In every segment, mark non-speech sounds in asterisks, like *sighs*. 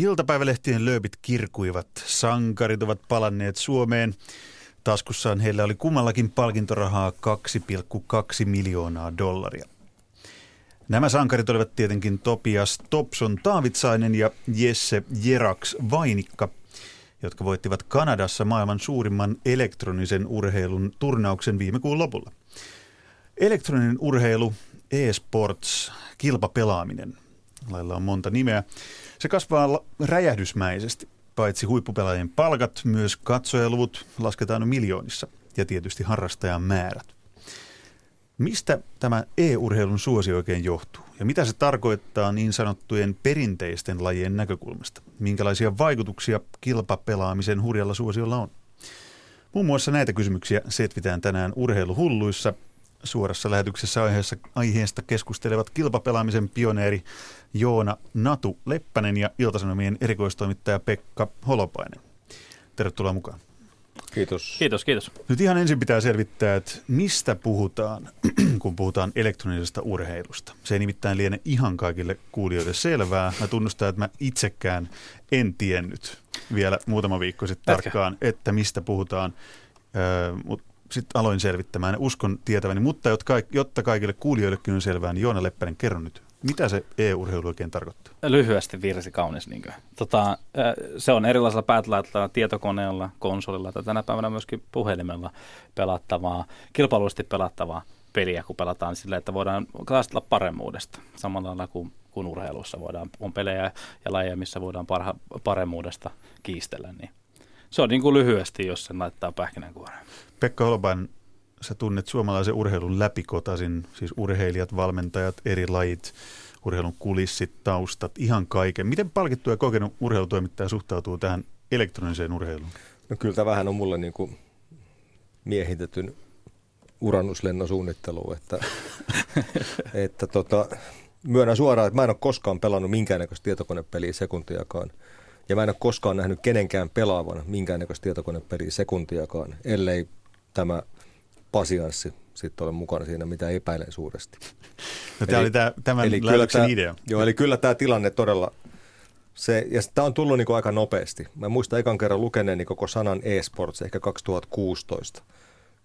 Iltapäivälehtien lööpit kirkuivat, sankarit ovat palanneet Suomeen. Taskussaan heillä oli kummallakin palkintorahaa 2,2 miljoonaa dollaria. Nämä sankarit olivat tietenkin Topias Topson Taavitsainen ja Jesse Jeraks Vainikka, jotka voittivat Kanadassa maailman suurimman elektronisen urheilun turnauksen viime kuun lopulla. Elektroninen urheilu, e-sports, kilpapelaaminen, lailla on monta nimeä, se kasvaa räjähdysmäisesti. Paitsi huippupelaajien palkat, myös katsojaluvut lasketaan miljoonissa ja tietysti harrastajan määrät. Mistä tämä e-urheilun suosi oikein johtuu ja mitä se tarkoittaa niin sanottujen perinteisten lajien näkökulmasta? Minkälaisia vaikutuksia kilpapelaamisen hurjalla suosiolla on? Muun muassa näitä kysymyksiä setvitään tänään urheiluhulluissa. Suorassa lähetyksessä aiheessa, aiheesta keskustelevat kilpapelaamisen pioneeri Joona Natu Leppänen ja Iltasanomien erikoistoimittaja Pekka Holopainen. Tervetuloa mukaan. Kiitos. Kiitos, kiitos. Nyt ihan ensin pitää selvittää, että mistä puhutaan, *clears throat* kun puhutaan elektronisesta urheilusta. Se ei nimittäin liene ihan kaikille kuulijoille selvää. Mä tunnustan, että mä itsekään en tiennyt vielä muutama viikko sitten tarkkaan, että mistä puhutaan. Öö, mutta sitten aloin selvittämään. Uskon tietäväni, mutta jotta kaikille kuulijoillekin on selvää, niin Joona Leppänen, kerro nyt, mitä se e-urheilu oikein tarkoittaa? Lyhyesti virsi kaunis. Niin tota, se on erilaisilla päätelaitteilla, tietokoneella, konsolilla tai tänä päivänä myöskin puhelimella pelattavaa, kilpailullisesti pelattavaa peliä, kun pelataan sillä, että voidaan taistella paremmuudesta. Samalla lailla kuin, kuin urheilussa voidaan, on pelejä ja lajeja, missä voidaan parha, paremmuudesta kiistellä. Niin se on niin kuin lyhyesti, jos sen laittaa pähkinänkuoreen. Pekka Holopainen, sä tunnet suomalaisen urheilun läpikotasin, siis urheilijat, valmentajat, eri lajit, urheilun kulissit, taustat, ihan kaiken. Miten palkittu ja kokenut urheilutoimittaja suhtautuu tähän elektroniseen urheiluun? No kyllä tämä vähän on mulle niin kuin miehitetyn uranuslennosuunnittelu, että, *laughs* että tota, myönnän suoraan, että mä en ole koskaan pelannut minkäännäköistä tietokonepeliä sekuntiakaan. Ja mä en ole koskaan nähnyt kenenkään pelaavan minkäännäköistä tietokonepeliä sekuntiakaan, ellei tämä pasianssi sitten ole mukana siinä, mitä epäilen suuresti. No, tämä eli, oli tämä, tämän eli kyllä tämä, idea. Joo, eli kyllä tämä tilanne todella, se, ja tämä on tullut niin kuin aika nopeasti. Mä muistan ekan kerran lukeneeni koko sanan e-sports ehkä 2016.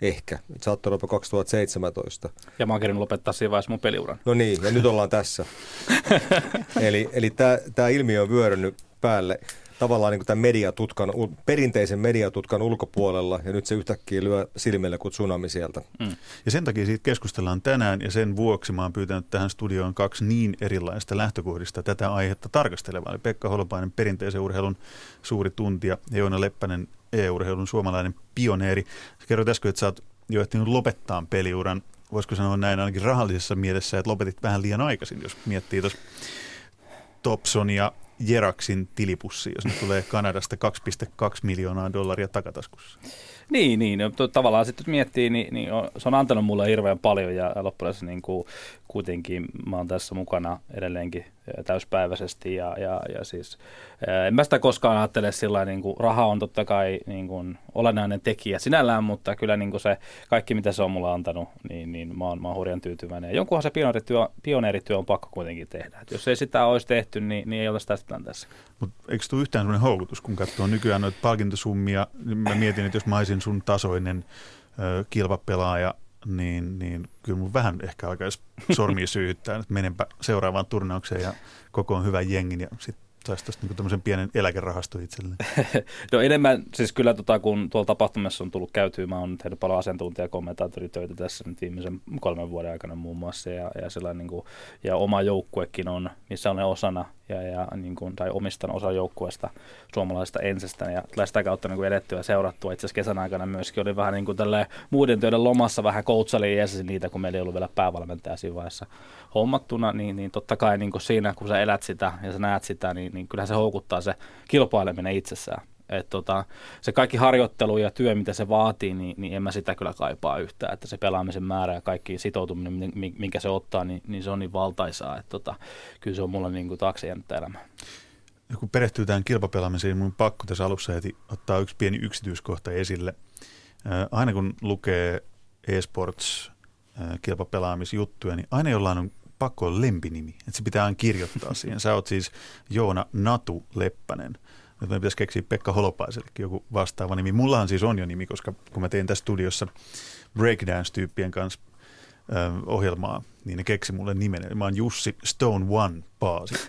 Ehkä. Saattoi olla 2017. Ja mä oon lopettaa siinä vaiheessa mun peliuran. No niin, ja nyt ollaan tässä. *laughs* eli eli tämä, tämä ilmiö on vyörynyt päälle tavallaan niin kuin tämän mediatutkan, perinteisen mediatutkan ulkopuolella ja nyt se yhtäkkiä lyö silmille kuin tsunami sieltä. Mm. Ja sen takia siitä keskustellaan tänään ja sen vuoksi mä oon pyytänyt tähän studioon kaksi niin erilaista lähtökohdista tätä aihetta tarkastelevaa. Eli Pekka Holopainen, perinteisen urheilun suuri tuntija ja Joona Leppänen, e-urheilun suomalainen pioneeri. Sä kerroit äsken, että sä oot jo ehtinyt lopettaa peliuran. Voisiko sanoa näin ainakin rahallisessa mielessä, että lopetit vähän liian aikaisin, jos miettii tuossa Topson ja Jeraksin tilipussi, jos ne tulee Kanadasta 2,2 miljoonaa dollaria takataskussa. Niin, niin. No, tavallaan sitten miettii, niin, niin on, se on antanut mulle hirveän paljon ja loppujen niin kuin, kuitenkin mä oon tässä mukana edelleenkin täyspäiväisesti ja, ja, ja siis en mä sitä koskaan ajattele sillä niin kuin raha on totta kai niin kuin olennainen tekijä sinällään, mutta kyllä niin kuin se kaikki mitä se on mulle antanut, niin, niin mä, oon, mä oon hurjan tyytyväinen. Ja jonkunhan se pioneerityö, pioneerityö on pakko kuitenkin tehdä. Et jos ei sitä olisi tehty, niin, niin ei olisi tästä tilanteessa. Mutta eikö tule yhtään sellainen houkutus, kun katsoo nykyään noita palkintosummia, niin mä mietin, että jos mä olisin sun tasoinen ö, kilpapelaaja, niin, niin kyllä mun vähän ehkä alkaisi sormia syyttää, että menenpä seuraavaan turnaukseen ja koko on hyvän jengin ja sitten saisi tästä niin tämmöisen pienen eläkerahaston itselleen? *laughs* no enemmän, siis kyllä tota, kun tuolla tapahtumassa on tullut käytyä, mä oon tehnyt paljon asiantuntijakommentaattoritöitä tässä nyt viimeisen kolmen vuoden aikana muun muassa ja, ja, niin kuin, ja oma joukkuekin on, missä olen osana ja, ja niin kuin, tai omistan osa joukkueesta suomalaisesta ensestä ja tulee sitä kautta niin kuin edettyä ja seurattua. Itse asiassa kesän aikana myöskin oli vähän niin kuin muiden töiden lomassa vähän ja niitä, kun meillä ei ollut vielä päävalmentaja siinä vaiheessa hommattuna, niin, niin totta kai niin kuin siinä, kun sä elät sitä ja sä näet sitä, niin, niin kyllähän se houkuttaa se kilpaileminen itsessään. Et tota, se kaikki harjoittelu ja työ, mitä se vaatii, niin, niin en mä sitä kyllä kaipaa yhtään. Että se pelaamisen määrä ja kaikki sitoutuminen, minkä se ottaa, niin, niin se on niin valtaisaa. Että tota, kyllä se on mulle niin taakse elämä. Ja kun perehtyy tähän kilpapelaamiseen, niin mun pakko tässä alussa heti ottaa yksi pieni yksityiskohta esille. Aina kun lukee e-sports kilpapelaamisjuttuja, niin aina jollain on pakko olla lempinimi. Että se pitää aina kirjoittaa *laughs* siihen. Sä oot siis Joona Natu Leppänen. Nyt me pitäisi keksiä Pekka Holopaisellekin joku vastaava nimi. Mullahan siis on jo nimi, koska kun mä tein tässä studiossa breakdance-tyyppien kanssa ohjelmaa, niin ne keksi mulle nimen. Mä oon Jussi Stone One Paasi. *laughs*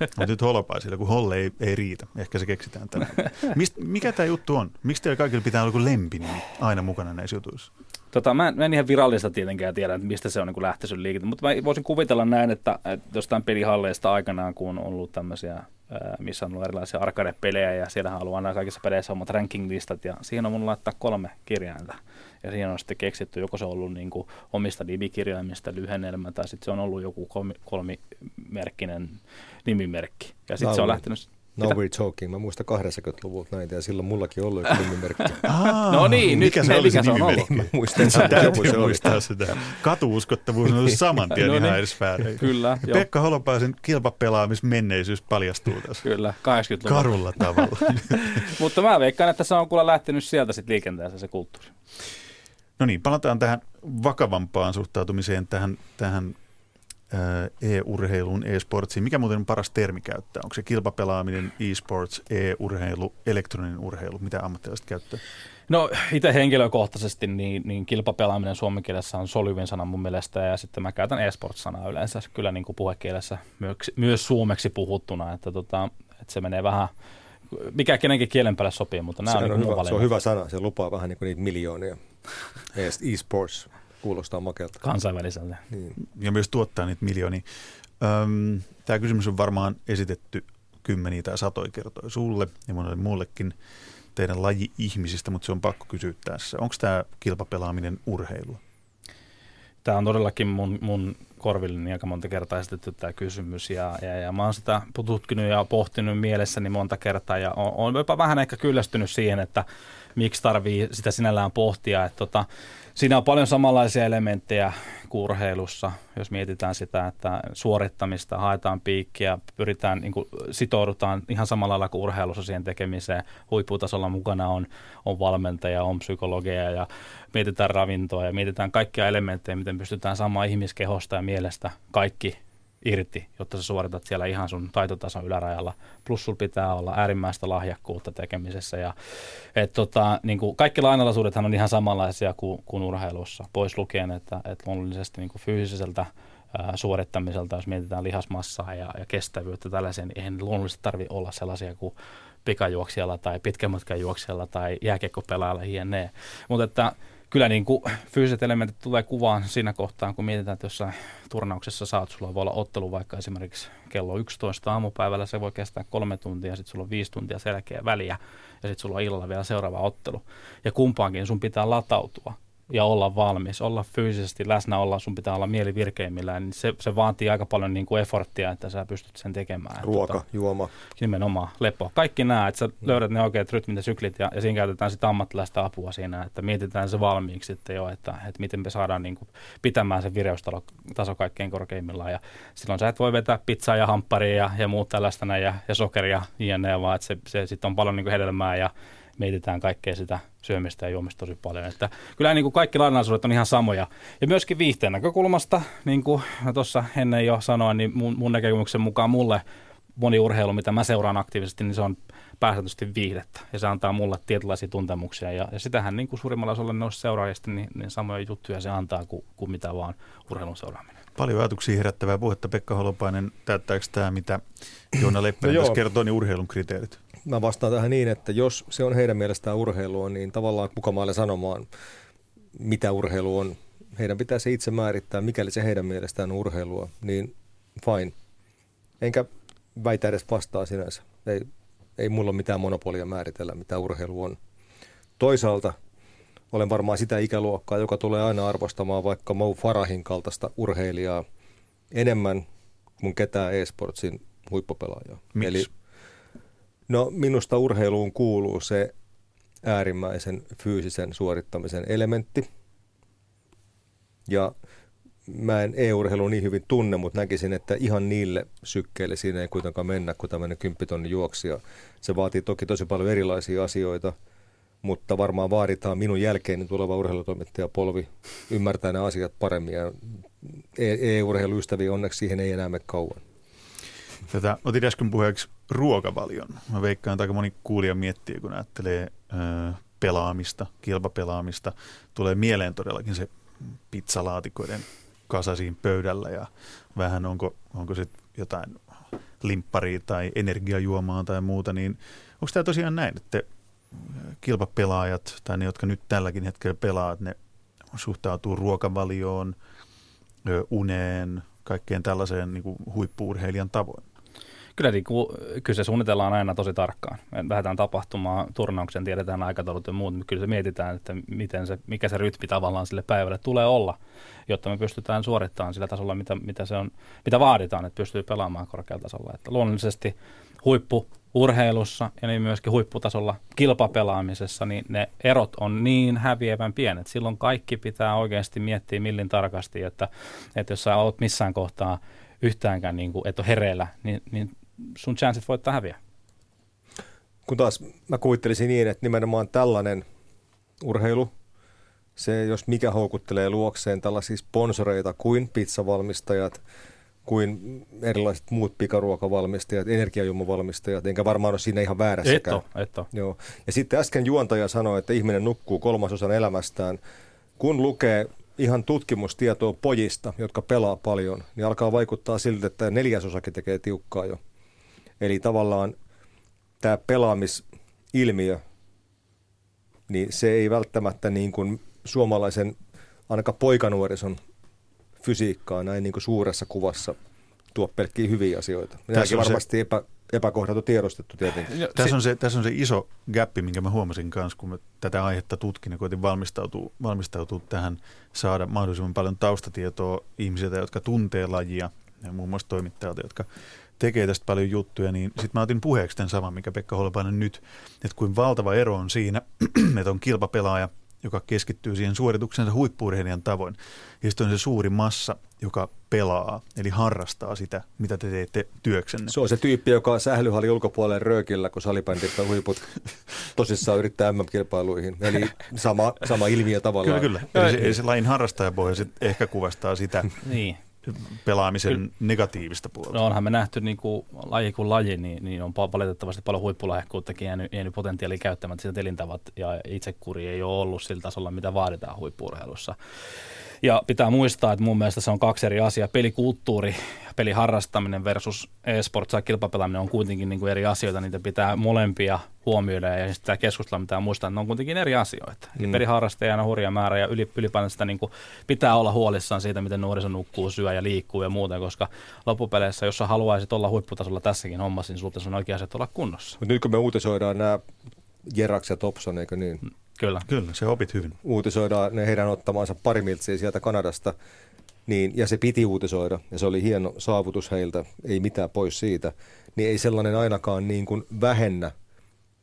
Mutta nyt Holopaisilla, kun Holle ei, ei riitä. Ehkä se keksitään tänään. Mist, mikä tämä juttu on? Miksi teillä kaikilla pitää olla joku lempinimi aina mukana näissä jutuissa? Tota, mä, mä en ihan virallista tietenkään tiedä, että mistä se on niin lähtöisyt liikettä, mutta mä voisin kuvitella näin, että, että jostain pelihalleista aikanaan, kun on ollut tämmöisiä, missä on ollut erilaisia arcade-pelejä ja siellähän on ollut aina kaikissa peleissä omat ranking-listat ja siihen on mun laittaa kolme kirjainta. Ja siihen on sitten keksitty, joko se on ollut niin kuin omista nimikirjaimista lyhennelmä tai sitten se on ollut joku kolmi, kolmimerkkinen nimimerkki. Ja sitten se on lähtenyt No we're talking. Mä muistan 80-luvulta näitä ja silloin mullakin ollut yksi nimimerkki. *laughs* no niin, mikä nyt se, oli mikä se, on ollut? Mä muistan, että joku se muistaa sitä. Katuuskottavuus on ollut saman tien no ihan niin. Kyllä. Ja Pekka Holopaisen kilpapelaamismenneisyys paljastuu tässä. Kyllä, 80-luvulla. Karulla tavalla. *laughs* Mutta mä veikkaan, että se on kuule lähtenyt sieltä sitten liikenteessä se kulttuuri. No niin, palataan tähän vakavampaan suhtautumiseen tähän, tähän e-urheiluun, e-sportsiin. Mikä muuten on paras termi käyttää? Onko se kilpapelaaminen, e-sports, e-urheilu, elektroninen urheilu? Mitä ammattilaiset käyttää? No itse henkilökohtaisesti niin, niin kilpapelaaminen suomen kielessä on solyvin sana mun mielestä ja sitten mä käytän e-sports-sanaa yleensä kyllä niin kuin puhekielessä myös, myös suomeksi puhuttuna, että, tota, että se menee vähän mikä kenenkin kielen päälle sopii, mutta nämä se on, on, niin hyvä, se on hyvä sana, se lupaa vähän niin kuin niitä miljoonia. E-sports kuulostaa makelta. Kansainväliselle. Niin. Ja myös tuottaa niitä miljoonia. Öm, tämä kysymys on varmaan esitetty kymmeniä tai satoja kertoja sulle ja monelle muullekin teidän laji-ihmisistä, mutta se on pakko kysyä tässä. Onko tämä kilpapelaaminen urheilua? Tämä on todellakin mun, mun korville niin aika monta kertaa esitetty tämä kysymys ja, ja, ja mä oon sitä tutkinut ja pohtinut mielessäni monta kertaa ja on, on jopa vähän ehkä kyllästynyt siihen, että miksi tarvii sitä sinällään pohtia. Että tota, siinä on paljon samanlaisia elementtejä kuin urheilussa, jos mietitään sitä, että suorittamista, haetaan piikkiä, pyritään, niin kuin, sitoudutaan ihan samalla lailla kuin urheilussa siihen tekemiseen. Huipputasolla mukana on, on valmentaja, on psykologia ja mietitään ravintoa ja mietitään kaikkia elementtejä, miten pystytään saamaan ihmiskehosta ja mielestä kaikki irti, jotta sä suoritat siellä ihan sun taitotason ylärajalla. Plus sulla pitää olla äärimmäistä lahjakkuutta tekemisessä. Ja, et tota, niin kuin kaikki lainalaisuudethan on ihan samanlaisia kuin, kuin urheilussa, pois lukien, että, että luonnollisesti niin kuin fyysiseltä suorittamiselta, jos mietitään lihasmassaa ja, ja kestävyyttä tällaisia, niin eihän luonnollisesti tarvitse olla sellaisia kuin pikajuoksijalla tai pitkän tai jääkiekkopelaajalla jne. Mutta että kyllä niin kuin fyysiset elementit tulee kuvaan siinä kohtaa, kun mietitään, että jossain turnauksessa saat, sulla voi olla ottelu vaikka esimerkiksi kello 11 aamupäivällä, se voi kestää kolme tuntia, sitten sulla on viisi tuntia selkeä väliä ja sitten sulla on illalla vielä seuraava ottelu. Ja kumpaankin sun pitää latautua ja olla valmis, olla fyysisesti läsnä, olla, sun pitää olla mieli virkeimmillään, niin se, se vaatii aika paljon niin kuin efforttia, että sä pystyt sen tekemään. Ruoka, tota, juoma. Nimenomaan, lepo. Kaikki nämä, että sä mm. löydät ne oikeat rytmit ja syklit ja, ja siinä käytetään sitä ammattilaista apua siinä, että mietitään se valmiiksi sitten jo, että, että miten me saadaan niin kuin pitämään se vireystaso kaikkein korkeimmillaan ja silloin sä et voi vetää pizzaa ja hampparia ja, ja muut tällaista näin ja, ja sokeria jne, vaan että se, se sitten on paljon niin kuin hedelmää ja mietitään kaikkea sitä syömistä ja juomista tosi paljon. Että kyllä niin kuin kaikki lainalaisuudet on ihan samoja. Ja myöskin viihteen näkökulmasta, niin kuin tuossa ennen jo sanoin, niin mun, mun näkemyksen mukaan mulle moni urheilu, mitä mä seuraan aktiivisesti, niin se on pääsääntöisesti viihdettä. Ja se antaa mulle tietynlaisia tuntemuksia. Ja, ja sitähän niin kuin suurimmalla osalla noissa seuraajista, niin, niin samoja juttuja se antaa kuin, kuin mitä vaan urheilun seuraaminen. Paljon ajatuksia herättävää puhetta. Pekka Holopainen, täyttääkö tämä, mitä Joona *clears throat* Leppänen no tässä kertoo, niin urheilun kriteerit? Mä vastaan tähän niin, että jos se on heidän mielestään urheilua, niin tavallaan kuka maalle sanomaan, mitä urheilu on. Heidän pitää se itse määrittää, mikäli se heidän mielestään on urheilua, niin fine. Enkä väitä edes vastaa sinänsä. Ei, ei mulla ole mitään monopolia määritellä, mitä urheilu on. Toisaalta olen varmaan sitä ikäluokkaa, joka tulee aina arvostamaan vaikka Mo Farahin kaltaista urheilijaa enemmän kuin ketään e-sportsin huippupelaajaa. Miksi? Eli No minusta urheiluun kuuluu se äärimmäisen fyysisen suorittamisen elementti. Ja mä en e-urheilu niin hyvin tunne, mutta näkisin, että ihan niille sykkeille siinä ei kuitenkaan mennä kuin tämmöinen kymppitonnin juoksija. Se vaatii toki tosi paljon erilaisia asioita, mutta varmaan vaaditaan minun jälkeeni tuleva urheilutoimittaja polvi ymmärtää nämä asiat paremmin ja e-urheiluystäviä onneksi siihen ei enää mene kauan. Tätä otin äsken puheeksi ruokavalion. Mä veikkaan, että aika moni kuulija miettii, kun ajattelee ö, pelaamista, kilpapelaamista. Tulee mieleen todellakin se pizzalaatikoiden kasa siinä pöydällä ja vähän onko, onko se jotain limpparia tai energiajuomaa tai muuta, niin onko tämä tosiaan näin, että kilpapelaajat tai ne, jotka nyt tälläkin hetkellä pelaavat, ne suhtautuu ruokavalioon, uneen, kaikkeen tällaiseen niin kuin huippuurheilijan tavoin? Kyllä, niin kuin, kyllä se suunnitellaan aina tosi tarkkaan. Me lähdetään tapahtumaan turnauksen, tiedetään aikataulut ja muut, mutta kyllä se mietitään, että miten se, mikä se rytmi tavallaan sille päivälle tulee olla, jotta me pystytään suorittamaan sillä tasolla, mitä, mitä, se on, mitä vaaditaan, että pystyy pelaamaan korkealla tasolla. Että luonnollisesti huippu urheilussa ja niin myöskin huipputasolla kilpapelaamisessa, niin ne erot on niin häviävän pienet. Silloin kaikki pitää oikeasti miettiä millin tarkasti, että, että jos sä oot missään kohtaa yhtäänkään niin kuin, et ole hereillä, niin, niin sun chanssit voittaa häviä. Kun taas mä kuvittelisin niin, että nimenomaan tällainen urheilu, se jos mikä houkuttelee luokseen tällaisia sponsoreita kuin pizzavalmistajat, kuin erilaiset muut pikaruokavalmistajat, energiajuomavalmistajat, enkä varmaan ole siinä ihan väärässäkään. Etto, etto. Joo. Ja sitten äsken juontaja sanoi, että ihminen nukkuu kolmasosan elämästään. Kun lukee ihan tutkimustietoa pojista, jotka pelaa paljon, niin alkaa vaikuttaa siltä, että neljäsosakin tekee tiukkaa jo. Eli tavallaan tämä pelaamisilmiö, niin se ei välttämättä niin kuin suomalaisen ainakaan poikanuorison fysiikkaa näin niin kuin suuressa kuvassa tuo pelkkiä hyviä asioita. Nämäkin varmasti se... epä, epäkohdat on tiedostettu tietenkin. Ja, tässä, on se, tässä on se iso gappi, minkä mä huomasin kanssa, kun mä tätä aihetta tutkin ja koitin valmistautua, valmistautua tähän, saada mahdollisimman paljon taustatietoa ihmisiltä, jotka tuntee lajia, ja muun muassa toimittajilta, jotka tekee tästä paljon juttuja, niin sitten mä otin puheeksi tämän saman, mikä Pekka Holopainen nyt, että kuin valtava ero on siinä, *clears throat* että on kilpapelaaja – joka keskittyy siihen suorituksensa huippuurheilijan tavoin. Ja sitten on se suuri massa, joka pelaa, eli harrastaa sitä, mitä te teette työksenne. Se on se tyyppi, joka on sählyhalli ulkopuolelle röökillä, kun salibändit huiput *laughs* tosissaan yrittää MM-kilpailuihin. Eli sama, sama ilmiö tavallaan. Kyllä, kyllä. Eli se, se lain harrastajapohja ehkä kuvastaa sitä. niin pelaamisen Kyllä. negatiivista puolta. No onhan me nähty niin kuin laji kuin laji, niin, niin on valitettavasti paljon huippulahjakkuuttakin jäänyt, jäänyt potentiaalia käyttämättä. Sitä elintavat ja itsekuri ei ole ollut sillä tasolla, mitä vaaditaan huippurheilussa. Ja pitää muistaa, että mun mielestä se on kaksi eri asiaa. Pelikulttuuri, peliharrastaminen versus e-sport tai kilpapelaaminen on kuitenkin niin kuin eri asioita. Niitä pitää molempia huomioida ja sitten keskustella pitää muistaa, että ne on kuitenkin eri asioita. Mm. Peliharrastajana hurja määrä ja ylipäätään sitä niin kuin pitää olla huolissaan siitä, miten nuoriso nukkuu, syö ja liikkuu ja muuten, koska loppupeleissä, jos sä haluaisit olla huipputasolla tässäkin hommassa, niin sulta on oikea asia olla kunnossa. Mutta nyt kun me uutisoidaan nämä Jerax ja Topson, eikö niin? Mm. Kyllä. Kyllä, se opit hyvin. Uutisoidaan ne heidän ottamansa pari miltsiä sieltä Kanadasta, niin, ja se piti uutisoida, ja se oli hieno saavutus heiltä, ei mitään pois siitä, niin ei sellainen ainakaan niin kuin vähennä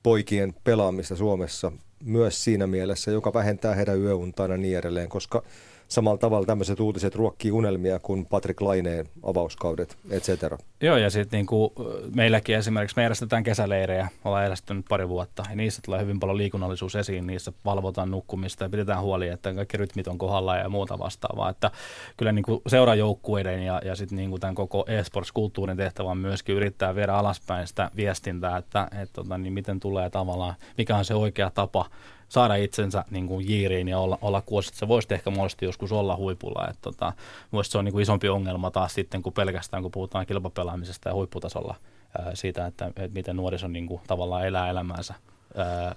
poikien pelaamista Suomessa myös siinä mielessä, joka vähentää heidän yöuntaan ja niin edelleen, koska – samalla tavalla tämmöiset uutiset ruokkii unelmia kuin Patrick Laineen avauskaudet, et cetera. Joo, ja sitten niinku, meilläkin esimerkiksi me järjestetään kesäleirejä, ollaan järjestetty pari vuotta, ja niissä tulee hyvin paljon liikunnallisuus esiin, niissä valvotaan nukkumista ja pidetään huoli, että kaikki rytmit on kohdalla ja muuta vastaavaa. Että kyllä niinku seurajoukkueiden ja, ja sitten niinku tämän koko e-sports-kulttuurin tehtävä on myöskin yrittää viedä alaspäin sitä viestintää, että et, tota, niin miten tulee tavallaan, mikä on se oikea tapa saada itsensä niin kuin jiiriin ja olla, olla kuosi. Se voisi ehkä muodosti joskus olla huipulla. Että tota, se on niin kuin isompi ongelma taas sitten kuin pelkästään, kun puhutaan kilpapelaamisesta ja huipputasolla ää, siitä, että, että miten nuoriso niin kuin, tavallaan elää elämäänsä ää,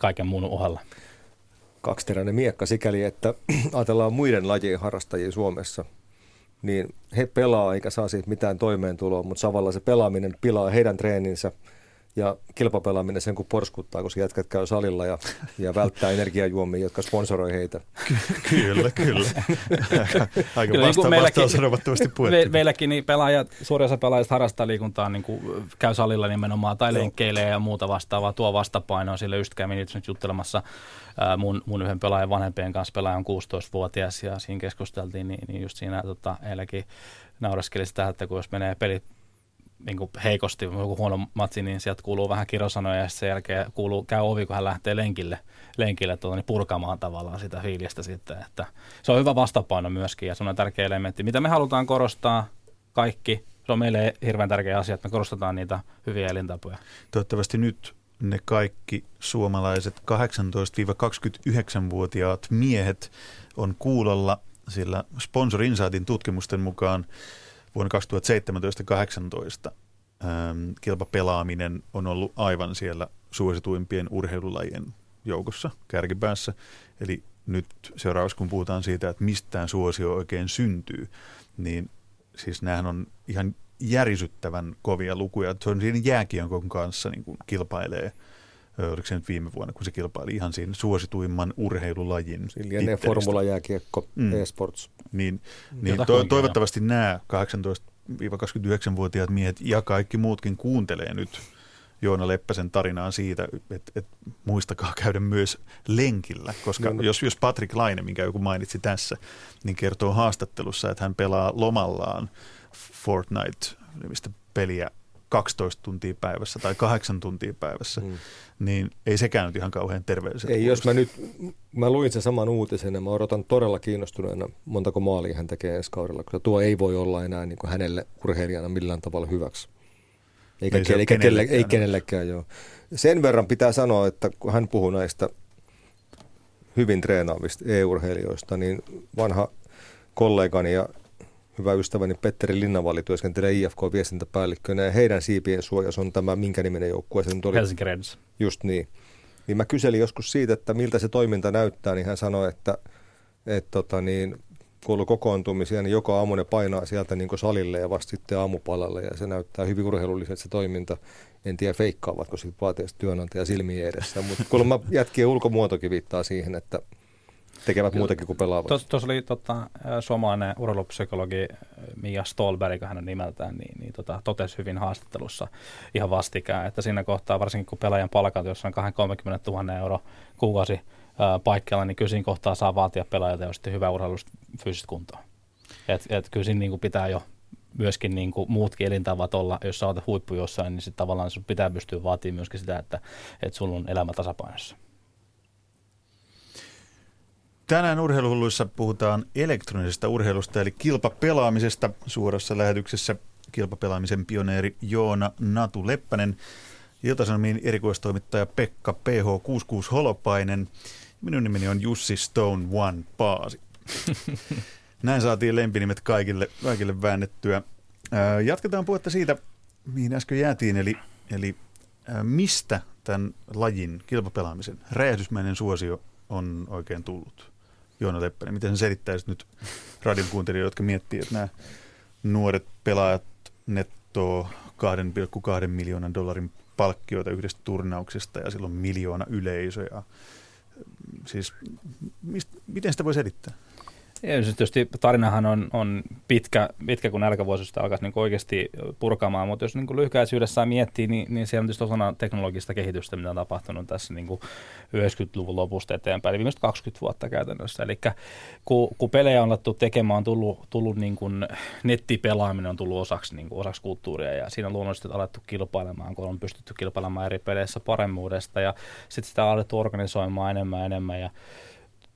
kaiken muun ohella. Kaksiteräinen miekka sikäli, että *clears throat* ajatellaan muiden lajien harrastajia Suomessa, niin he pelaa eikä saa siitä mitään toimeentuloa, mutta samalla se pelaaminen pilaa heidän treeninsä – ja kilpapelaaminen sen kun porskuttaa, koska jätkät käy salilla ja, ja välttää energiajuomia, jotka sponsoroi heitä. Ky- kyllä, kyllä. *laughs* Aika kyllä, vasta- niin meilläkin, me, meilläkin niin pelaajat, suurin osa pelaajista harrastaa liikuntaa, niin kuin käy salilla nimenomaan tai lenkkeilee ja muuta vastaavaa, tuo vastapainoa. Sille just kävin itse nyt juttelemassa ää, mun, mun yhden pelaajan vanhempien kanssa, pelaaja on 16-vuotias ja siinä keskusteltiin, niin, niin just siinä tota, heilläkin nauraskeli sitä, että kun jos menee pelit niin kuin heikosti, joku huono matsi, niin sieltä kuuluu vähän kirosanoja ja sen jälkeen kuuluu, käy ovi, kun hän lähtee lenkille, lenkille tuota, niin purkamaan tavallaan sitä fiilistä sitten. Että se on hyvä vastapaino myöskin ja se on tärkeä elementti. Mitä me halutaan korostaa kaikki, se on meille hirveän tärkeä asia, että me korostetaan niitä hyviä elintapoja. Toivottavasti nyt ne kaikki suomalaiset 18-29-vuotiaat miehet on kuulolla, sillä Sponsor Insightin tutkimusten mukaan vuonna 2017-2018 ähm, kilpapelaaminen on ollut aivan siellä suosituimpien urheilulajien joukossa kärkipäässä. Eli nyt seuraavaksi, kun puhutaan siitä, että mistään suosio oikein syntyy, niin siis nämähän on ihan järisyttävän kovia lukuja. Se on siinä jääkienkon kanssa niin kuin kilpailee oliko se nyt viime vuonna, kun se kilpaili ihan siinä suosituimman urheilulajin. Lienee formula jääkiekko, mm. e-sports. Niin, niin to, toivottavasti nämä 18-29-vuotiaat miehet ja kaikki muutkin kuuntelee nyt Joona Leppäsen tarinaa siitä, että, että muistakaa käydä myös lenkillä, koska no, no. Jos, jos Patrick Laine, minkä joku mainitsi tässä, niin kertoo haastattelussa, että hän pelaa lomallaan Fortnite-nimistä peliä 12 tuntia päivässä tai 8 tuntia päivässä, mm. niin ei sekään nyt ihan kauhean terveellisesti. Ei, jos mä nyt, mä luin sen saman uutisen ja mä odotan todella kiinnostuneena, montako maalia hän tekee ensi kaudella, koska tuo ei voi olla enää niin kuin hänelle urheilijana millään tavalla hyväksi. Eikä, ei, eikä kenellekään, ei kenellekään, joo. Sen verran pitää sanoa, että kun hän puhuu näistä hyvin treenaavista e-urheilijoista, niin vanha kollegani ja hyvä ystäväni Petteri Linnavali työskentelee IFK-viestintäpäällikkönä ja heidän siipien suojas on tämä minkä niminen joukkue. Se oli, Helsinki Reds. Just niin. Niin mä kyselin joskus siitä, että miltä se toiminta näyttää, niin hän sanoi, että, että tota niin, kun ollut kokoontumisia, niin joka aamu ne painaa sieltä niin salille ja vasta sitten aamupalalle ja se näyttää hyvin urheilulliselta se toiminta. En tiedä feikkaavatko sitten vaateessa työnantaja silmiä edessä, mutta kuulemma jätkien ulkomuotokin viittaa siihen, että – tekevät Kyllä. muutakin kuin pelaavat. Tuossa tos oli tota, suomalainen urheilupsykologi Mia Stolberg, hän on nimeltään, niin, niin tota, totesi hyvin haastattelussa ihan vastikään, että siinä kohtaa, varsinkin kun pelaajan palkat, jos on 30 000 euro kuukausi ää, paikkeilla, niin kyllä siinä kohtaa saa vaatia pelaajalta jo sitten hyvää urheilusta fyysistä kuntoa. Et, et kyllä siinä niin kuin pitää jo myöskin niin kuin muutkin elintavat olla, jos sä olet huippu jossain, niin sitten tavallaan sun pitää pystyä vaatimaan myöskin sitä, että, että sulla on elämä tasapainossa. Tänään urheiluhulluissa puhutaan elektronisesta urheilusta eli kilpapelaamisesta suorassa lähetyksessä kilpapelaamisen pioneeri Joona Natu Leppänen, Iltasanomien erikoistoimittaja Pekka PH66 Holopainen. Minun nimeni on Jussi Stone One Paasi. *laughs* Näin saatiin lempinimet kaikille, kaikille väännettyä. Jatketaan puhetta siitä, mihin äsken jäätiin, eli, eli mistä tämän lajin kilpapelaamisen räjähdysmäinen suosio on oikein tullut? Joona Leppänen. Miten sen selittäisit nyt radion kuuntelijoille, jotka miettii, että nämä nuoret pelaajat nettoo 2,2 miljoonan dollarin palkkioita yhdestä turnauksesta ja silloin miljoona yleisö. Ja, siis mist, miten sitä voi selittää? Siis tietysti tarinahan on, on pitkä, pitkä, kun nälkävuosista alkaisi niin oikeasti purkamaan, mutta jos niin lyhykäisyydessään miettii, niin, niin siellä on tietysti osana teknologista kehitystä, mitä on tapahtunut tässä niin 90-luvun lopusta eteenpäin, eli viimeiset 20 vuotta käytännössä. Eli kun, kun pelejä on alettu tekemään, on tullut, tullut niin kuin, nettipelaaminen on tullut osaksi, niin kuin, osaksi kulttuuria, ja siinä on luonnollisesti alettu kilpailemaan, kun on pystytty kilpailemaan eri peleissä paremmuudesta, ja sitten sitä on alettu organisoimaan enemmän ja enemmän, ja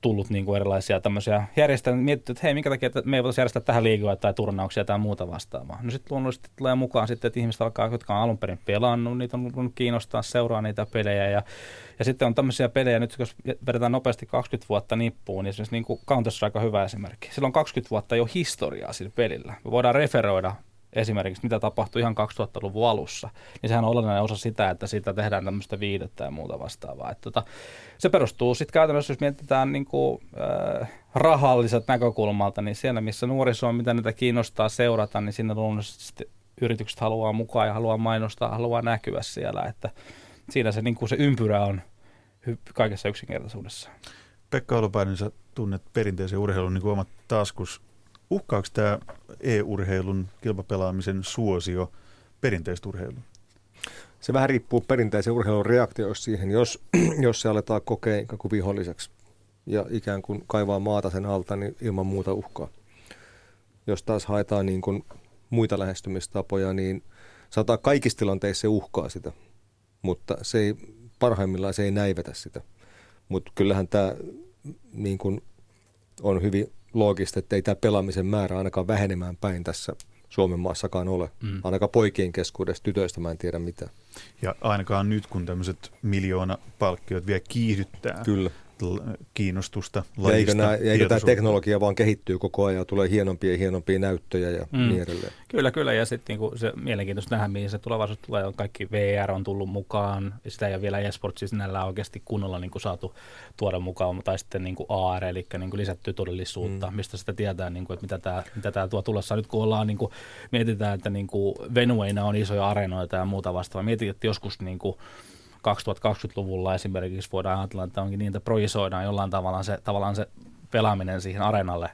tullut niin kuin erilaisia tämmöisiä järjestelmiä, mietitty, että hei, minkä takia me ei voitaisiin järjestää tähän liigoja tai turnauksia tai muuta vastaavaa. No sitten luonnollisesti tulee mukaan sitten, että ihmiset alkaa, jotka on alun perin pelannut, niitä on ollut kiinnostaa, seuraa niitä pelejä ja, ja sitten on tämmöisiä pelejä, nyt jos vedetään nopeasti 20 vuotta nippuun, niin esimerkiksi niin Counter-Strike on hyvä esimerkki. Sillä on 20 vuotta jo historiaa sillä pelillä. Me voidaan referoida esimerkiksi, mitä tapahtui ihan 2000-luvun alussa, niin sehän on olennainen osa sitä, että siitä tehdään tämmöistä viidettä ja muuta vastaavaa. Että tota, se perustuu sitten käytännössä, jos mietitään niin kuin, äh, rahalliset näkökulmalta, niin siellä missä nuoriso on, mitä niitä kiinnostaa seurata, niin sinne luonnollisesti yritykset haluaa mukaan ja haluaa mainostaa, haluaa näkyä siellä, että siinä se, niin kuin se ympyrä on kaikessa yksinkertaisuudessa. Pekka Olopainen, sä tunnet perinteisen urheilun niin kuin omat taskus Uhkaako tämä e-urheilun kilpapelaamisen suosio perinteistä urheilua? Se vähän riippuu perinteisen urheilun reaktioista siihen, jos, *clears throat* jos se aletaan kokea ikään kuin viholliseksi ja ikään kuin kaivaa maata sen alta, niin ilman muuta uhkaa. Jos taas haetaan niin kuin muita lähestymistapoja, niin Sanotaan kaikissa tilanteissa se uhkaa sitä, mutta se ei, parhaimmillaan se ei näivetä sitä. Mutta kyllähän tämä niin kuin on hyvin loogista, että ei tämä pelaamisen määrä ainakaan vähenemään päin tässä Suomen maassakaan ole. Mm. Ainakaan poikien keskuudessa, tytöistä mä en tiedä mitä. Ja ainakaan nyt, kun tämmöiset miljoona palkkiot vielä kiihdyttää Kyllä kiinnostusta lajista. Ja eikö, nämä, eikö tämä teknologia vaan kehittyy koko ajan, tulee hienompia ja hienompia näyttöjä ja mm. niin edelleen. Kyllä, kyllä. Ja sitten niinku se mielenkiintoista nähdä, mihin se tulevaisuus tulee. On kaikki VR on tullut mukaan. Sitä ei ole vielä eSportsia sinällä oikeasti kunnolla niinku saatu tuoda mukaan. Tai sitten niinku AR, eli niinku lisätty todellisuutta, mm. mistä sitä tietää, niinku, että mitä tämä mitä tää tuo tulossa. Nyt kun ollaan, niinku, mietitään, että niinku Venueina on isoja areenoita ja muuta vastaavaa. Mietin, että joskus niinku, 2020-luvulla esimerkiksi voidaan ajatella, että onkin niin, että projisoidaan jollain tavalla se, tavallaan se pelaaminen siihen areenalle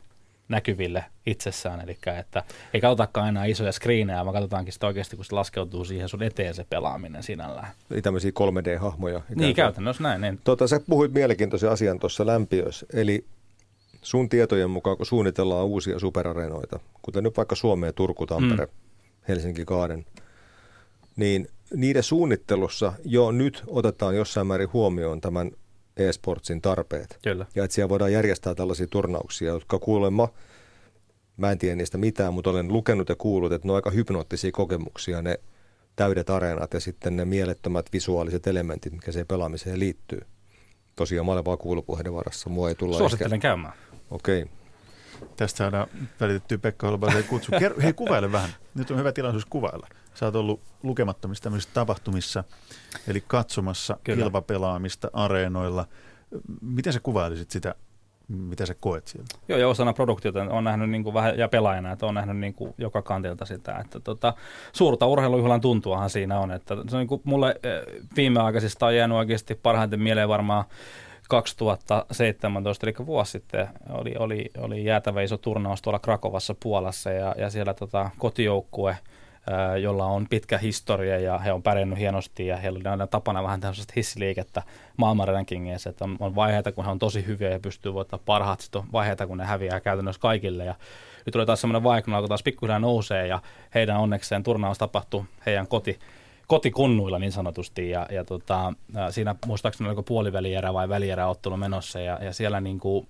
näkyville itsessään, eli että ei katsotakaan enää isoja screenejä, vaan katsotaankin sitä oikeasti, kun se laskeutuu siihen sun eteen se pelaaminen sinällään. Eli tämmöisiä 3D-hahmoja. Niin, käytännössä näin. Niin. Tota, sä puhuit mielenkiintoisen asian tuossa lämpiössä, eli sun tietojen mukaan, kun suunnitellaan uusia superareenoita, kuten nyt vaikka Suomeen, Turku, Tampere, mm. Helsinki, Kaaden, niin niiden suunnittelussa jo nyt otetaan jossain määrin huomioon tämän e-sportsin tarpeet. Kyllä. Ja että siellä voidaan järjestää tällaisia turnauksia, jotka kuulemma, mä en tiedä niistä mitään, mutta olen lukenut ja kuullut, että ne on aika hypnoottisia kokemuksia, ne täydet areenat ja sitten ne mielettömät visuaaliset elementit, mikä se pelaamiseen liittyy. Tosiaan mä olen vaan kuulupuheiden varassa, mua ei tulla Suosittelen ehkä... käymään. Okei. Okay. Tästä saadaan välitettyä Pekka Holbaisen kutsu. Hei, kuvaile vähän. Nyt on hyvä tilaisuus kuvailla. Sä oot ollut lukemattomissa tämmöisissä tapahtumissa, eli katsomassa Kyllä. kilpapelaamista areenoilla. Miten sä kuvailisit sitä, mitä sä koet siellä? Joo, ja osana produktiota on nähnyt niin kuin vähän, ja pelaajana, että on nähnyt niin kuin joka kantilta sitä, että tota, suurta urheilujuhlan tuntuahan siinä on, että se on niin kuin mulle eh, viimeaikaisista on jäänyt oikeasti parhaiten mieleen varmaan 2017, eli vuosi sitten, oli, oli, oli jäätävä iso turnaus tuolla Krakovassa Puolassa, ja, ja siellä tota, kotijoukkue – jolla on pitkä historia ja he on pärjännyt hienosti ja heillä on tapana vähän tämmöistä hissiliikettä maailman rankingeissa, että on, on vaiheita, kun he on tosi hyviä ja pystyy voittamaan parhaat, sitten on vaiheita, kun ne häviää käytännössä kaikille. Ja nyt tulee taas semmoinen vaihe, kun alkoi taas pikkuhiljaa nousee ja heidän onnekseen turnaus tapahtui heidän koti, kotikunnuilla niin sanotusti. Ja, ja tota, siinä muistaakseni oliko puolivälierä vai välierä ottelu menossa ja, ja siellä niin kuin,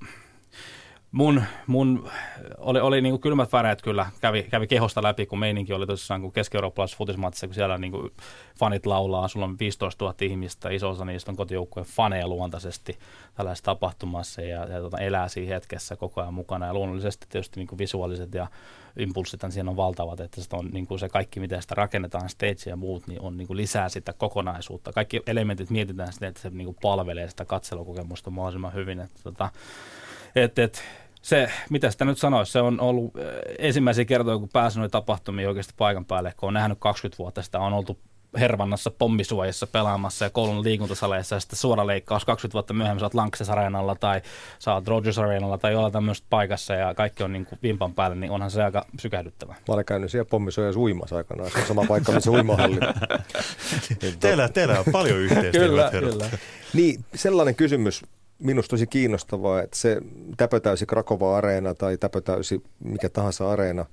mun, mun oli, oli niin kuin kylmät väreet kyllä, kävi, kävi kehosta läpi, kun meininki oli tosissaan kuin keski-eurooppalaisessa futismatsissa, kun siellä niin kuin fanit laulaa, sulla on 15 000 ihmistä, iso osa niistä on kotijoukkueen faneja luontaisesti tällaisessa tapahtumassa ja, ja tota, elää siinä hetkessä koko ajan mukana. Ja luonnollisesti tietysti niin kuin visuaaliset ja impulssit siinä on valtavat, että se, on, niin kuin se kaikki, miten sitä rakennetaan, stage ja muut, niin on niin kuin lisää sitä kokonaisuutta. Kaikki elementit mietitään sitten, että se niin kuin palvelee sitä katselukokemusta mahdollisimman hyvin, että tota, et, et, se, mitä sitä nyt sanoisi, se on ollut äh, ensimmäisiä kertoja, kun pääsin tapahtumia oikeasti paikan päälle, kun on nähnyt 20 vuotta sitä, on oltu Hervannassa pommisuojassa pelaamassa ja koulun liikuntasaleissa ja sitten suora leikkaus 20 vuotta myöhemmin sä oot Lankses Areenalla tai sä oot Rogers Areenalla tai jollain tämmöistä paikassa ja kaikki on niin kuin vimpan päälle, niin onhan se aika sykähdyttävä. Mä olen käynyt siellä pommisuojassa uimassa aikanaan, se on sama paikka, missä uimahalli. *laughs* teillä, teillä on paljon yhteistyötä. kyllä, kyllä. Niin, sellainen kysymys minusta tosi kiinnostavaa, että se täpötäysi Krakova-areena tai täpötäysi mikä tahansa areena,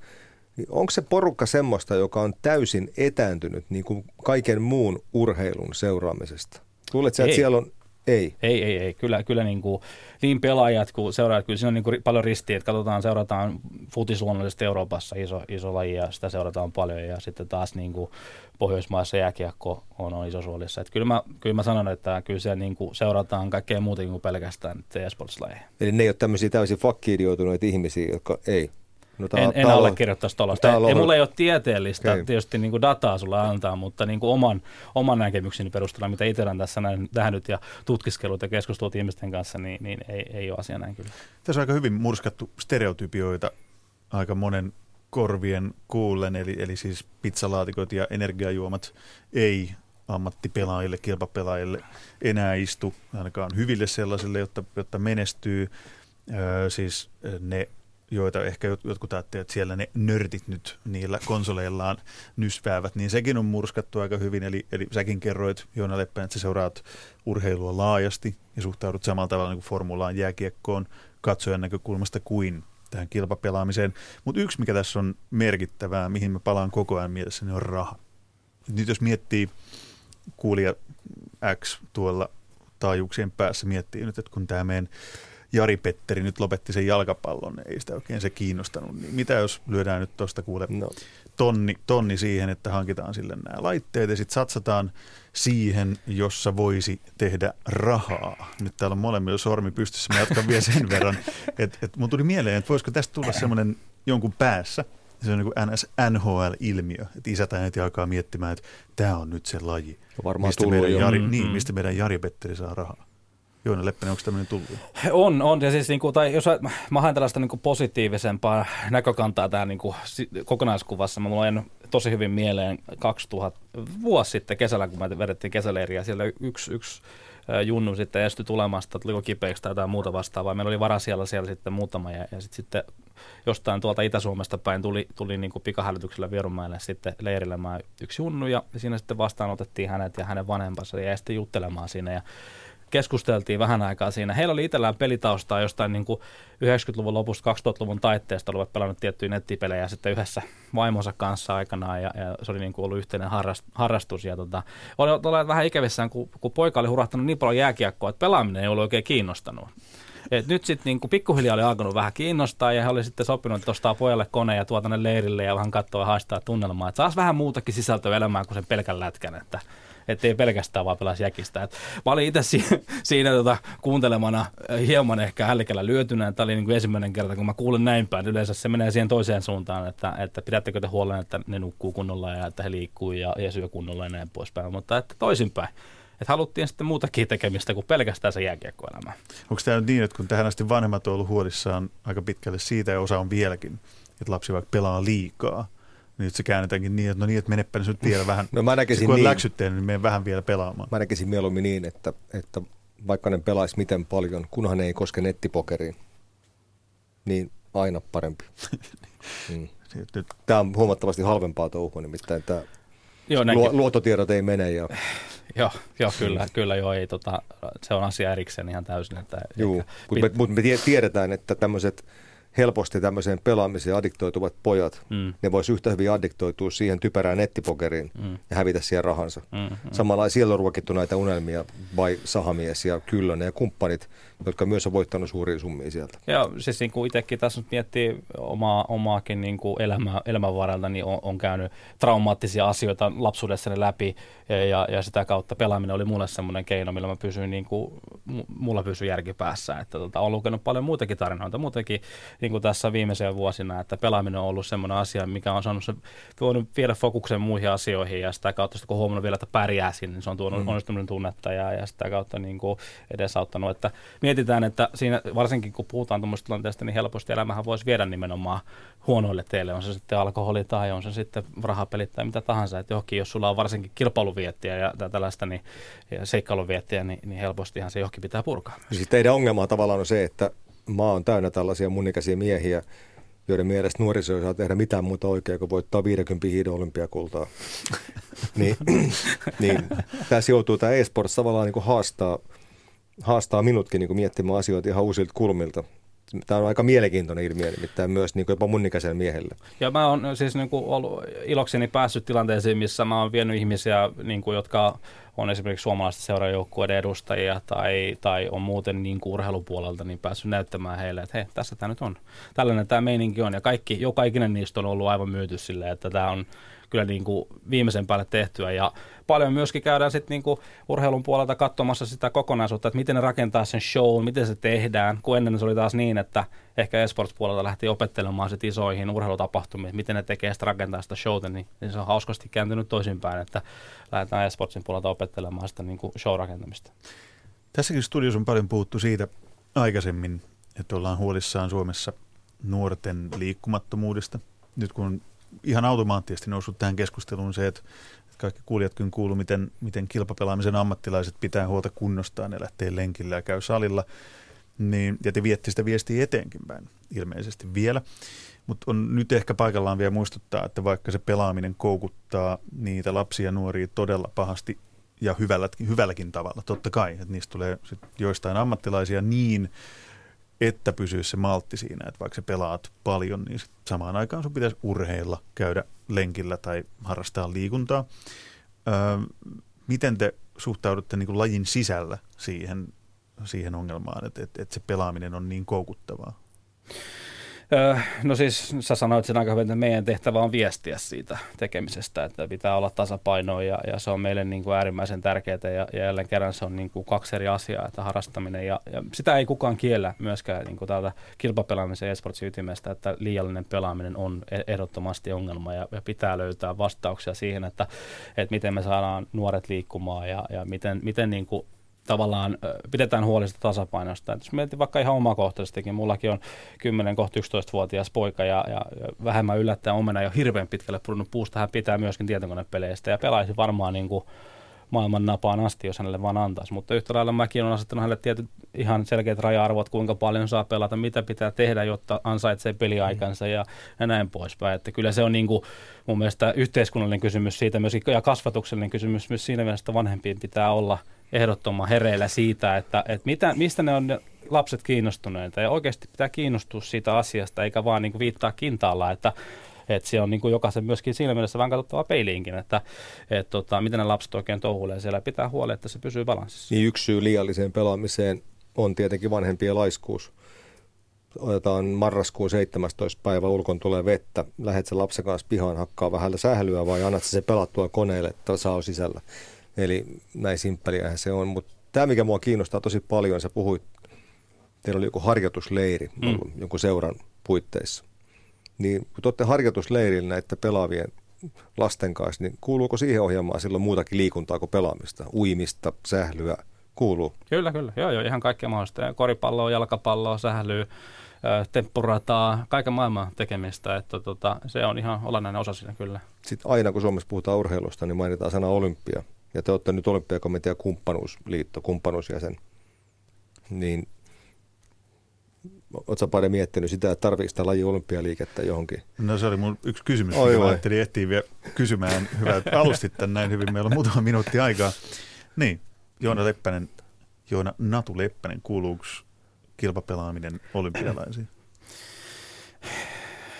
niin onko se porukka semmoista, joka on täysin etääntynyt niin kuin kaiken muun urheilun seuraamisesta? Luuletko että siellä on ei. Ei, ei, ei. Kyllä, kyllä niin, kuin, niin pelaajat kuin seuraajat, kyllä siinä on niin kuin paljon ristiä, että katsotaan, seurataan futis luonnollisesti Euroopassa iso, iso laji ja sitä seurataan paljon ja sitten taas niin kuin Pohjoismaissa jääkiekko on, on iso suolissa. Että kyllä, mä, kyllä mä sanon, että kyllä siellä niin kuin seurataan kaikkea muuta kuin pelkästään e-sportslajeja. Eli ne ei ole tämmöisiä täysin fakkiidioituneita ihmisiä, jotka ei No, tää, en en allekirjoittaisi tuollaista. Ei, mulla ei ole tieteellistä okay. tietysti niin kuin dataa sulla antaa, mutta niin kuin oman, oman näkemykseni perusteella, mitä itse olen tässä nähnyt ja tutkiskelut ja keskustelut ihmisten kanssa, niin, niin ei, ei ole asia näin kyllä. Tässä on aika hyvin murskattu stereotypioita aika monen korvien kuullen, eli, eli siis pizzalaatikot ja energiajuomat ei ammattipelaajille, kilpapelaajille enää istu, ainakaan hyville sellaisille, jotta, jotta menestyy. Öö, siis ne joita ehkä jotkut ajattelevat, että siellä ne nörtit nyt niillä konsoleillaan nysväävät, niin sekin on murskattu aika hyvin. Eli, eli säkin kerroit, Joona Leppä, että sä seuraat urheilua laajasti ja suhtaudut samalla tavalla niin kuin formulaan jääkiekkoon katsojan näkökulmasta kuin tähän kilpapelaamiseen. Mutta yksi, mikä tässä on merkittävää, mihin mä palaan koko ajan mielessä, niin on raha. nyt jos miettii kuulija X tuolla taajuuksien päässä, miettii nyt, että kun tämä meidän Jari Petteri nyt lopetti sen jalkapallon, ei sitä oikein se kiinnostanut, niin mitä jos lyödään nyt tuosta kuule no. tonni, tonni siihen, että hankitaan sille nämä laitteet ja sitten satsataan siihen, jossa voisi tehdä rahaa. Nyt täällä on molemmilla sormi pystyssä, mä jatkan vielä sen verran, *laughs* että et mun tuli mieleen, että voisiko tästä tulla semmoinen jonkun päässä, se on niin kuin NS, NHL-ilmiö, että isät heti alkaa miettimään, että tämä on nyt se laji, Varmaan mistä, meidän. Jari, Mm, niin, mm. mistä meidän Jari Petteri saa rahaa. Joona Leppänen, onko tämmöinen tullut? On, on. Ja siis, niin kuin, tai jos mä- haen tällaista niin kuin positiivisempaa näkökantaa tähän niin kuin, kokonaiskuvassa, mä mulla on tosi hyvin mieleen 2000 vuosi sitten kesällä, kun me vedettiin kesäleiriä, siellä yksi, yksi junnu sitten estyi tulemasta, tuliko kipeäksi tai jotain muuta vastaavaa. Meillä oli vara siellä, siellä sitten muutama ja, ja sitten, sitten jostain tuolta Itä-Suomesta päin tuli, tuli niin kuin pikahälytyksellä Vierumäelle sitten leirillemään yksi junnu ja siinä sitten vastaanotettiin hänet ja hänen vanhempansa ja jäi sitten juttelemaan siinä ja keskusteltiin vähän aikaa siinä. Heillä oli itsellään pelitaustaa jostain niin kuin 90-luvun lopusta 2000-luvun taitteesta, olivat pelannut tiettyjä nettipelejä sitten yhdessä vaimonsa kanssa aikanaan ja, ja se oli niin kuin ollut yhteinen harrast, harrastus. Ja tota, oli olleet vähän ikävissään, kun, kun poika oli hurahtanut niin paljon jääkiekkoa, että pelaaminen ei ollut oikein kiinnostanut. Et nyt sitten niin pikkuhiljaa oli alkanut vähän kiinnostaa ja he oli sitten sopinut, että ostaa pojalle kone ja tuo tänne leirille ja vähän katsoa ja haistaa tunnelmaa. Että saisi vähän muutakin sisältöä elämään kuin sen pelkän lätkän, että että ei pelkästään vaan pelasi jäkistä. Et mä olin itse si- *laughs* siinä tota, kuuntelemana äh, hieman ehkä hällikällä lyötynä. Tämä oli niin kuin ensimmäinen kerta, kun mä kuulen näin päin. Yleensä se menee siihen toiseen suuntaan, että, että pidättekö te huolen, että ne nukkuu kunnolla ja että he liikkuu ja, ja syö kunnolla ja näin poispäin. Mutta että toisinpäin. Että haluttiin sitten muutakin tekemistä kuin pelkästään se jääkiekkoelämä. Onko tämä nyt niin, että kun tähän asti vanhemmat on ollut huolissaan aika pitkälle siitä ja osa on vieläkin, että lapsi vaikka pelaa liikaa, nyt se käännetäänkin niin, että no niin, että menepä nyt vielä vähän, No mä näkisin kun on niin. läksyt tehnyt, niin mene vähän vielä pelaamaan. Mä näkisin mieluummin niin, että, että vaikka ne pelaisi miten paljon, kunhan ne ei koske nettipokeriin, niin aina parempi. *laughs* Mm. Tämä on huomattavasti halvempaa touhua, nimittäin tämä Joo, näinkin. luo, luottotiedot ei mene. Ja, *sighs* Joo, joo kyllä, kyllä joo, ei, tota, se on asia erikseen ihan täysin. Että juu, mutta me, mut me tie- tiedetään, että tämmöiset helposti tämmöiseen pelaamiseen addiktoituvat pojat, Mm, ne vois yhtä hyvin addiktoitua siihen typerään nettipokeriin mm, ja hävitä siihen rahansa. mm, mm. Samalla siellä on ruokittu näitä unelmia, vai Sahamies ja Kyllönen ja kumppanit, jotka myös on voittanut suuria summia sieltä. Ja siis niin kuin itsekin tässä nyt miettii omaa, omaakin niin kuin elämää, elämän varrelta, niin on, on käynyt traumaattisia asioita lapsuudessani läpi ja, ja, sitä kautta pelaaminen oli mulle semmoinen keino, millä mä pysyin, niin kuin, mu- mulla pysyi järki päässä. Että tota, olen lukenut paljon muitakin tarinoita, muutenkin niin kuin tässä viimeisen vuosina, että pelaaminen on ollut semmoinen asia, mikä on saanut se, voinut viedä fokuksen muihin asioihin ja sitä kautta, sitten kun huomannut vielä, että pärjää sinne, niin se on tuonut mm. onnistuminen tunnetta ja, ja sitä kautta niin kuin edesauttanut, että mietitään, että siinä varsinkin kun puhutaan tuommoista tilanteesta, niin helposti elämähän voisi viedä nimenomaan huonoille teille, on se sitten alkoholi tai on se sitten rahapelit tai mitä tahansa, että johonkin, jos sulla on varsinkin kilpailuviettiä ja tä- tällaista niin, ja seikkailuviettiä, niin, niin helpostihan se johonkin pitää purkaa. Siis teidän ongelma tavallaan on se, että maa on täynnä tällaisia mun ikäisiä miehiä, joiden mielestä nuoriso ei saa tehdä mitään muuta oikein kuin voittaa 50 hiidon olympiakultaa. *laughs* niin, niin tässä joutuu tämä e-sports tavallaan niin kuin haastaa, haastaa minutkin niin kuin miettimään asioita ihan uusilta kulmilta. Tämä on aika mielenkiintoinen ilmiö, nimittäin myös niin kuin jopa mun ikäiselle miehelle. Ja mä oon siis niin kuin ollut ilokseni päässyt tilanteisiin, missä mä oon vienyt ihmisiä, niin kuin, jotka on esimerkiksi suomalaisten seurajoukkueiden edustajia tai, tai on muuten niin kuin urheilupuolelta, niin päässyt näyttämään heille, että hei, tässä tämä nyt on. Tällainen tämä meininki on. Ja kaikki, joka ikinen niistä on ollut aivan myyty silleen, että tämä on kyllä niin kuin viimeisen päälle tehtyä. Ja paljon myöskin käydään sitten niin kuin urheilun puolelta katsomassa sitä kokonaisuutta, että miten ne rakentaa sen show, miten se tehdään, kun ennen se oli taas niin, että ehkä esports-puolelta lähti opettelemaan sit isoihin urheilutapahtumiin, miten ne tekee sitä rakentaa sitä showta, niin, niin se on hauskasti kääntynyt toisinpäin, että lähdetään esportsin puolelta opettelemaan sitä niin kuin show-rakentamista. Tässäkin studiossa on paljon puhuttu siitä aikaisemmin, että ollaan huolissaan Suomessa nuorten liikkumattomuudesta. Nyt kun ihan automaattisesti noussut tähän keskusteluun se, että kaikki kuulijatkin kuuluu, miten, miten kilpapelaamisen ammattilaiset pitää huolta kunnostaan ja lähtee lenkillä ja käy salilla, niin, ja te viette sitä viestiä eteenkin päin ilmeisesti vielä. Mutta on nyt ehkä paikallaan vielä muistuttaa, että vaikka se pelaaminen koukuttaa niitä lapsia ja nuoria todella pahasti ja hyvälläkin, hyvälläkin tavalla, totta kai, että niistä tulee sit joistain ammattilaisia niin, että pysyisi se maltti siinä, että vaikka sä pelaat paljon, niin samaan aikaan sun pitäisi urheilla, käydä lenkillä tai harrastaa liikuntaa. miten te suhtaudutte niin kuin lajin sisällä siihen, siihen ongelmaan, että, että, että se pelaaminen on niin koukuttavaa? No siis sä sanoit sen aika hyvin, että meidän tehtävä on viestiä siitä tekemisestä, että pitää olla tasapainoa ja, ja se on meille niin kuin äärimmäisen tärkeää ja, ja jälleen kerran se on niin kuin kaksi eri asiaa, että harrastaminen ja, ja sitä ei kukaan kiellä myöskään niin kuin täältä kilpapelaamisen esportsin ytimestä, että liiallinen pelaaminen on e-, ehdottomasti ongelma ja, ja pitää löytää vastauksia siihen, että, että miten me saadaan nuoret liikkumaan ja, ja miten, miten niin kuin tavallaan pidetään huolista tasapainosta. Et jos mietin vaikka ihan omakohtaisestikin, mullakin on 10 kohta 11-vuotias poika ja, ja, ja vähemmän yllättäen omena jo hirveän pitkälle pudonnut puusta. Hän pitää myöskin tietokonepeleistä ja pelaisi varmaan niin kuin maailman napaan asti, jos hänelle vaan antaisi. Mutta yhtä lailla mäkin olen asettanut hänelle tietyt ihan selkeät raja-arvot, kuinka paljon saa pelata, mitä pitää tehdä, jotta ansaitsee peliaikansa ja, ja näin poispäin. Että kyllä se on niin kuin mun mielestä yhteiskunnallinen kysymys siitä myöskin ja kasvatuksellinen kysymys myös siinä mielessä, että vanhempien pitää olla – ehdottoman hereillä siitä, että, että mitä, mistä ne on ne lapset kiinnostuneita. Ja oikeasti pitää kiinnostua siitä asiasta, eikä vaan niin kuin viittaa kintaalla, että, että se on niin kuin jokaisen myöskin siinä mielessä vähän katsottava peiliinkin, että, että tota, miten ne lapset oikein touhuilee siellä. Pitää huoli, että se pysyy balanssissa. Niin yksi syy liialliseen pelaamiseen on tietenkin vanhempien laiskuus. Otetaan marraskuun 17. päivä, ulkon tulee vettä. Lähet sen lapsen kanssa pihaan hakkaa vähän sählyä vai annat se pelattua koneelle, että saa sisällä. Eli näin simppeliähän se on. Mutta tämä, mikä mua kiinnostaa tosi paljon, sä puhuit, teillä oli joku harjoitusleiri mm. ollut jonkun seuran puitteissa. Niin kun te olette harjoitusleirillä näiden pelaavien lasten kanssa, niin kuuluuko siihen ohjelmaan silloin muutakin liikuntaa kuin pelaamista? Uimista, sählyä, kuuluu? Kyllä, kyllä. Joo, joo, ihan kaikkea mahdollista. Koripalloa, jalkapalloa, sählyä, temppurataa, kaiken maailman tekemistä. Että tota, se on ihan olennainen osa siinä kyllä. Sitten aina kun Suomessa puhutaan urheilusta, niin mainitaan sana olympia ja te olette nyt olympiakomitea kumppanuusliitto, kumppanuusjäsen, niin Oletko paljon miettinyt sitä, että tarvitsetko sitä laji olympialiikettä johonkin? No se oli mun yksi kysymys, Oi mä ajattelin ehtiä vielä kysymään. Hyvä, että alustit tämän näin hyvin. Meillä on muutama minuutti aikaa. Niin, Joona Leppänen, Joona Natu Leppänen, kuuluuko kilpapelaaminen olympialaisiin?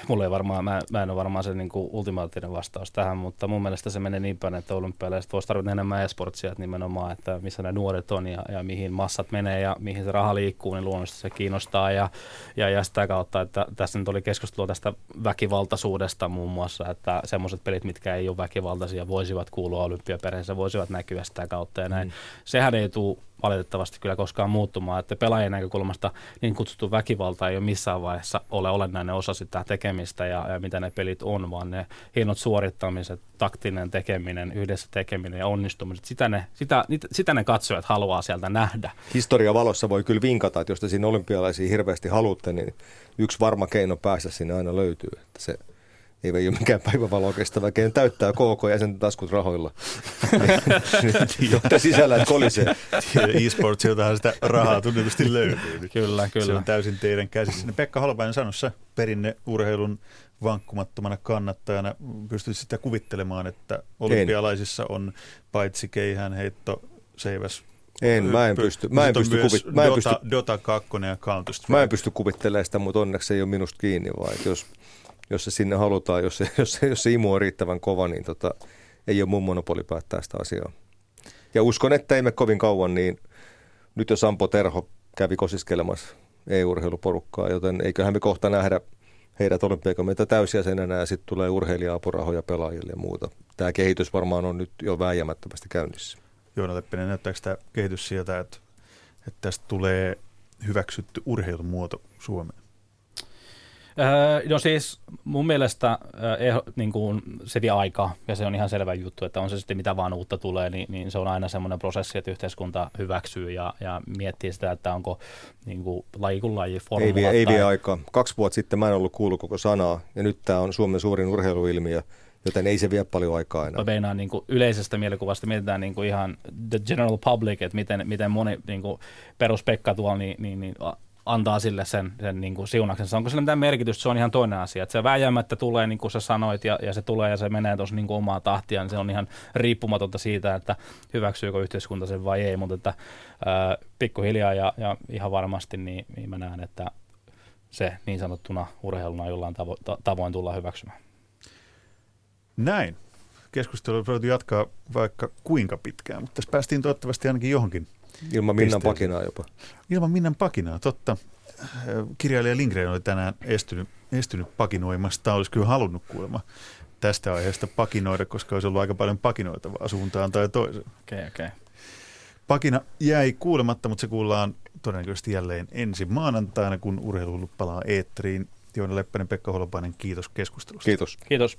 Mulla ei varmaan, mä, mä en ole varmaan se niin kuin ultimaattinen vastaus tähän, mutta mun mielestä se menee niin päin, että olympialaiset voisi tarvita enemmän esportsia että nimenomaan, että missä ne nuoret on ja, ja mihin massat menee ja mihin se raha liikkuu, niin luonnollisesti se kiinnostaa ja, ja, ja sitä kautta, että tässä nyt oli keskustelua tästä väkivaltaisuudesta muun muassa, että semmoiset pelit, mitkä ei ole väkivaltaisia, voisivat kuulua olympiaperheessä, voisivat näkyä sitä kautta ja näin. Mm. Sehän ei tule valitettavasti kyllä koskaan muuttumaan, että pelaajien näkökulmasta niin kutsuttu väkivalta ei ole missään vaiheessa ole olennainen osa sitä tekemistä ja, ja mitä ne pelit on, vaan ne hienot suorittamiset, taktinen tekeminen, yhdessä tekeminen ja onnistumiset, sitä ne, sitä, sitä ne katsojat haluaa sieltä nähdä. Historia valossa voi kyllä vinkata, että jos te siinä olympialaisia hirveästi haluatte, niin yksi varma keino päästä sinne aina löytyy. Että se ei ole mikään päivävalo kestävä, kenen täyttää KK jäsenten taskut rahoilla. *laughs* Jotta sisällä, että kolisee. E-sportsiltahan sitä rahaa tunnetusti löytyy. Kyllä, kyllä. Se on täysin teidän käsissä. Pekka Holopainen sanoi sä perinneurheilun vankkumattomana kannattajana. Pystyt sitä kuvittelemaan, että olympialaisissa on paitsi keihään heitto, seiväs, en, mä en pysty. Mä en pysty, kuvit- mä en Dota, pysty, Dota 2 ja Counter. Mä en pysty kuvittelemaan sitä, mutta onneksi se ei ole minusta kiinni, vaan jos jos se sinne halutaan, jos se, *laughs* jos se, jos se imu on riittävän kova, niin tota, ei ole mun monopoli päättää sitä asiaa. Ja uskon, että emme kovin kauan, niin nyt jo Sampo Terho kävi kosiskelemassa EU-urheiluporukkaa, joten eiköhän me kohta nähdä heidät olympiakomitean täysjäsenenä ja sitten tulee urheilija-apurahoja pelaajille ja muuta. Tämä kehitys varmaan on nyt jo vääjäämättömästi käynnissä. Joona Leppinen, näyttääkö tämä kehitys sieltä, että, että tästä tulee hyväksytty urheilumuoto Suomeen? Öö, no siis mun mielestä öö, niin kuin se vie aikaa ja se on ihan selvä juttu, että on se sitten mitä vaan uutta tulee, niin, niin se on aina semmoinen prosessi, että yhteiskunta hyväksyy ja, ja miettii sitä, että onko niin kuin laji kuin laji formula. Ei vie, tai... ei vie aikaa. Kaksi vuotta sitten mä en ollut kuullut koko sanaa ja nyt tämä on Suomen suurin urheiluilmiö joten ei se vie paljon aikaa enää. Meinaan niin kuin yleisestä mielikuvasta mietitään niin kuin ihan the general public, että miten, miten moni niin kuin peruspekka tuolla niin, niin, niin antaa sille sen, sen niin kuin siunaksensa. Onko sillä mitään merkitystä, se on ihan toinen asia. Että se vääjäämättä tulee, niin kuin sä sanoit, ja, ja se tulee ja se menee tuossa niin omaa tahtia, niin se on ihan riippumatonta siitä, että hyväksyykö yhteiskunta sen vai ei, mutta että ää, pikkuhiljaa ja, ja ihan varmasti niin, niin mä näen, että se niin sanottuna urheiluna jollain tavo- tavoin tullaan hyväksymään. Näin. keskustelua voitu jatkaa vaikka kuinka pitkään, mutta tässä päästiin toivottavasti ainakin johonkin. Ilman Minnan Pisteeseen. pakinaa jopa. Ilman Minnan pakinaa, totta. Kirjailija Lindgren oli tänään estynyt, estynyt pakinoimasta, olisi kyllä halunnut kuulemma tästä aiheesta pakinoida, koska olisi ollut aika paljon pakinoitavaa suuntaan tai toiseen. Okei, okay, okei. Okay. Pakina jäi kuulematta, mutta se kuullaan todennäköisesti jälleen ensi maanantaina, kun urheilu palaa eetteriin. Joona Leppänen, Pekka Holopainen, kiitos keskustelusta. Kiitos. Kiitos.